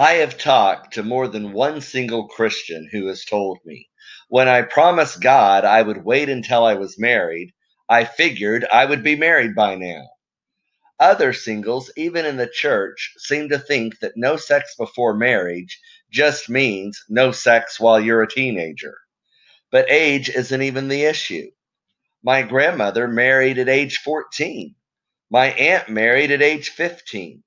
I have talked to more than one single Christian who has told me, when I promised God I would wait until I was married, I figured I would be married by now. Other singles, even in the church, seem to think that no sex before marriage just means no sex while you're a teenager. But age isn't even the issue. My grandmother married at age 14. My aunt married at age 15.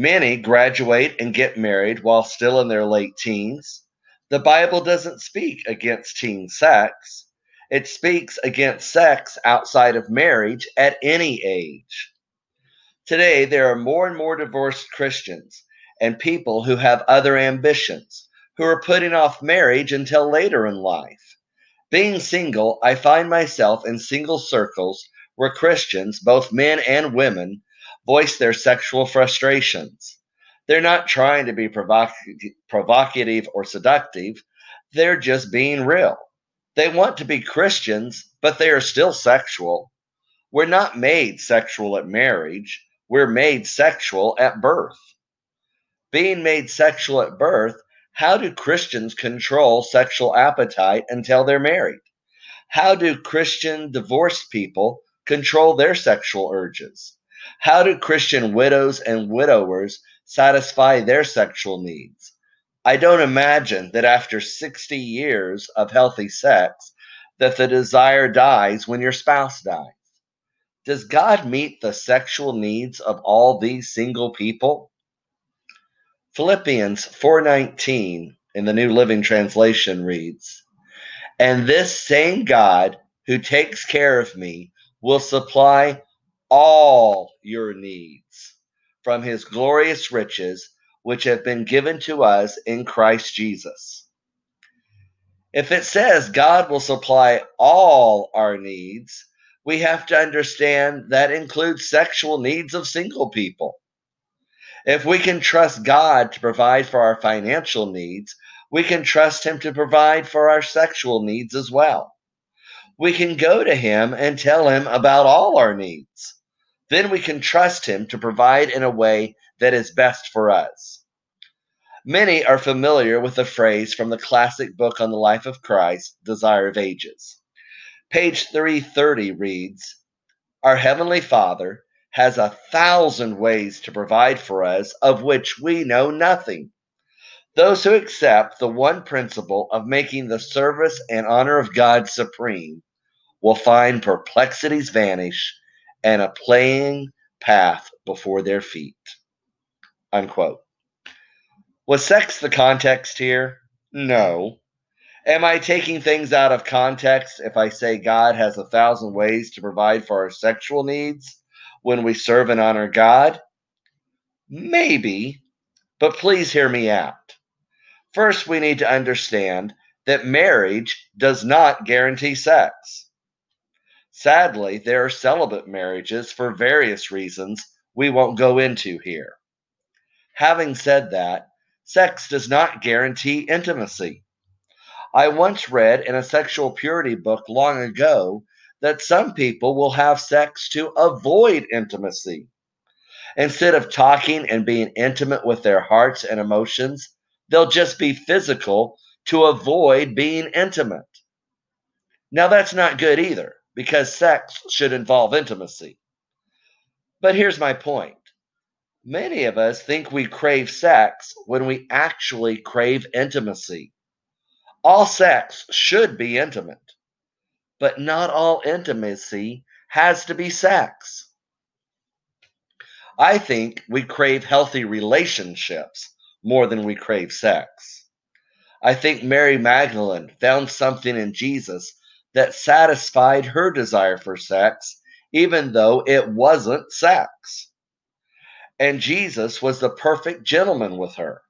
Many graduate and get married while still in their late teens. The Bible doesn't speak against teen sex. It speaks against sex outside of marriage at any age. Today, there are more and more divorced Christians and people who have other ambitions, who are putting off marriage until later in life. Being single, I find myself in single circles where Christians, both men and women, voice their sexual frustrations. They're not trying to be provoc- provocative or seductive, they're just being real. They want to be Christians, but they are still sexual. We're not made sexual at marriage, we're made sexual at birth. Being made sexual at birth, how do Christians control sexual appetite until they're married? How do Christian divorced people control their sexual urges? How do Christian widows and widowers satisfy their sexual needs? I don't imagine that after 60 years of healthy sex that the desire dies when your spouse dies. Does God meet the sexual needs of all these single people? Philippians 4:19 in the New Living Translation reads, "And this same God who takes care of me will supply all your needs from his glorious riches, which have been given to us in Christ Jesus. If it says God will supply all our needs, we have to understand that includes sexual needs of single people. If we can trust God to provide for our financial needs, we can trust Him to provide for our sexual needs as well. We can go to Him and tell Him about all our needs. Then we can trust Him to provide in a way that is best for us. Many are familiar with the phrase from the classic book on the life of Christ, Desire of Ages. Page 330 reads Our Heavenly Father has a thousand ways to provide for us of which we know nothing. Those who accept the one principle of making the service and honor of God supreme will find perplexities vanish and a playing path before their feet. Unquote. Was sex the context here? No. Am I taking things out of context if I say God has a thousand ways to provide for our sexual needs when we serve and honor God? Maybe, but please hear me out. First, we need to understand that marriage does not guarantee sex. Sadly, there are celibate marriages for various reasons we won't go into here. Having said that, sex does not guarantee intimacy. I once read in a sexual purity book long ago that some people will have sex to avoid intimacy. Instead of talking and being intimate with their hearts and emotions, they'll just be physical to avoid being intimate. Now, that's not good either because sex should involve intimacy. But here's my point many of us think we crave sex when we actually crave intimacy. All sex should be intimate, but not all intimacy has to be sex. I think we crave healthy relationships more than we crave sex. I think Mary Magdalene found something in Jesus that satisfied her desire for sex, even though it wasn't sex. And Jesus was the perfect gentleman with her.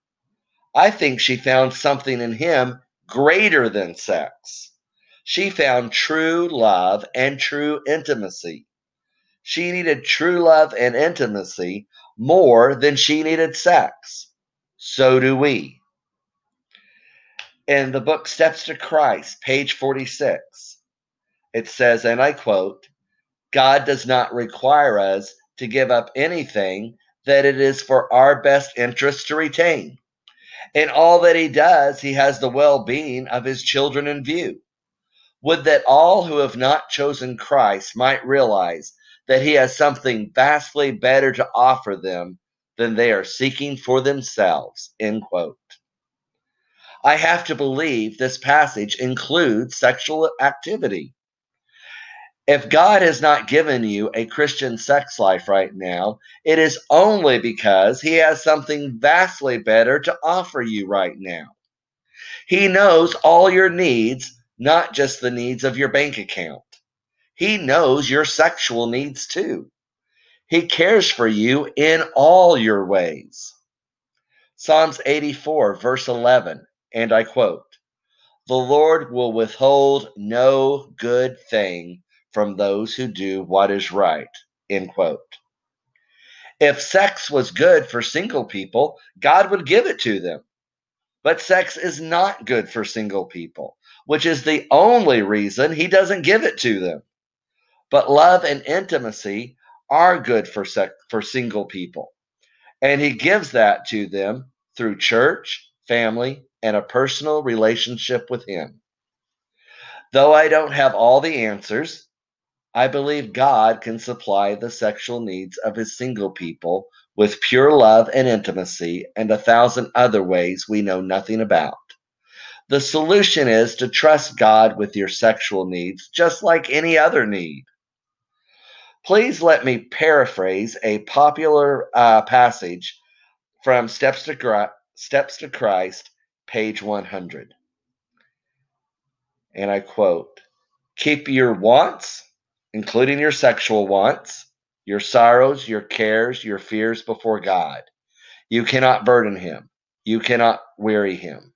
I think she found something in him greater than sex. She found true love and true intimacy. She needed true love and intimacy more than she needed sex. So do we in the book Steps to Christ, page 46, it says, and I quote, God does not require us to give up anything that it is for our best interest to retain. In all that he does, he has the well being of his children in view. Would that all who have not chosen Christ might realize that he has something vastly better to offer them than they are seeking for themselves. End quote. I have to believe this passage includes sexual activity. If God has not given you a Christian sex life right now, it is only because He has something vastly better to offer you right now. He knows all your needs, not just the needs of your bank account. He knows your sexual needs too. He cares for you in all your ways. Psalms 84, verse 11, and I quote The Lord will withhold no good thing from those who do what is right. End quote. If sex was good for single people, God would give it to them. But sex is not good for single people, which is the only reason He doesn't give it to them. But love and intimacy are good for sec- for single people. And he gives that to them through church, family, and a personal relationship with him. Though I don't have all the answers, I believe God can supply the sexual needs of his single people with pure love and intimacy and a thousand other ways we know nothing about. The solution is to trust God with your sexual needs just like any other need. Please let me paraphrase a popular uh, passage from Steps to, Steps to Christ, page 100. And I quote Keep your wants, including your sexual wants, your sorrows, your cares, your fears before God. You cannot burden him, you cannot weary him.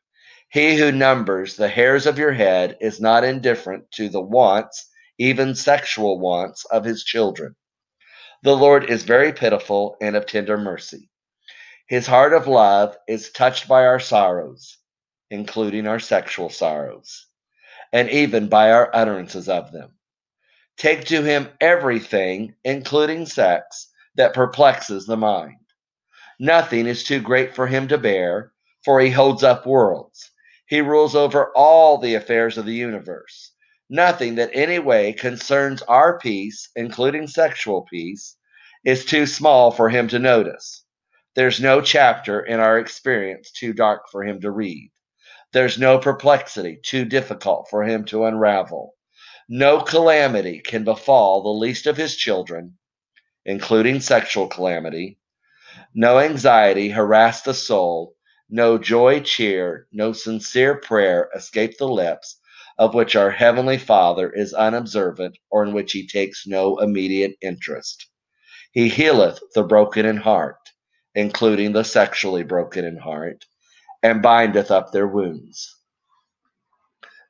He who numbers the hairs of your head is not indifferent to the wants, even sexual wants, of his children. The Lord is very pitiful and of tender mercy. His heart of love is touched by our sorrows, including our sexual sorrows, and even by our utterances of them. Take to him everything, including sex, that perplexes the mind. Nothing is too great for him to bear, for he holds up worlds. He rules over all the affairs of the universe. Nothing that any way concerns our peace, including sexual peace, is too small for him to notice. There's no chapter in our experience too dark for him to read. There's no perplexity too difficult for him to unravel. No calamity can befall the least of his children, including sexual calamity. No anxiety harass the soul. No joy cheer, no sincere prayer escape the lips of which our Heavenly Father is unobservant or in which he takes no immediate interest. He healeth the broken in heart, including the sexually broken in heart, and bindeth up their wounds.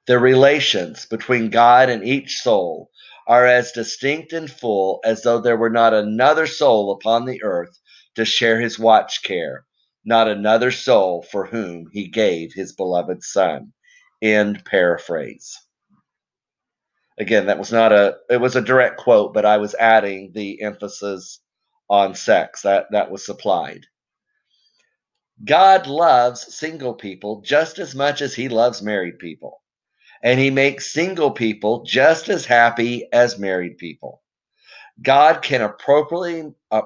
The relations between God and each soul are as distinct and full as though there were not another soul upon the earth to share his watch care, not another soul for whom he gave his beloved Son. End paraphrase. Again, that was not a it was a direct quote, but I was adding the emphasis on sex. That that was supplied. God loves single people just as much as he loves married people. And he makes single people just as happy as married people. God can appropriately uh,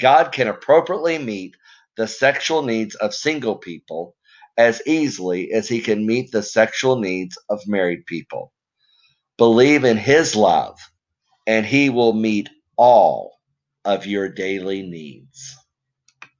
God can appropriately meet the sexual needs of single people as easily as he can meet the sexual needs of married people. Believe in his love and he will meet all of your daily needs.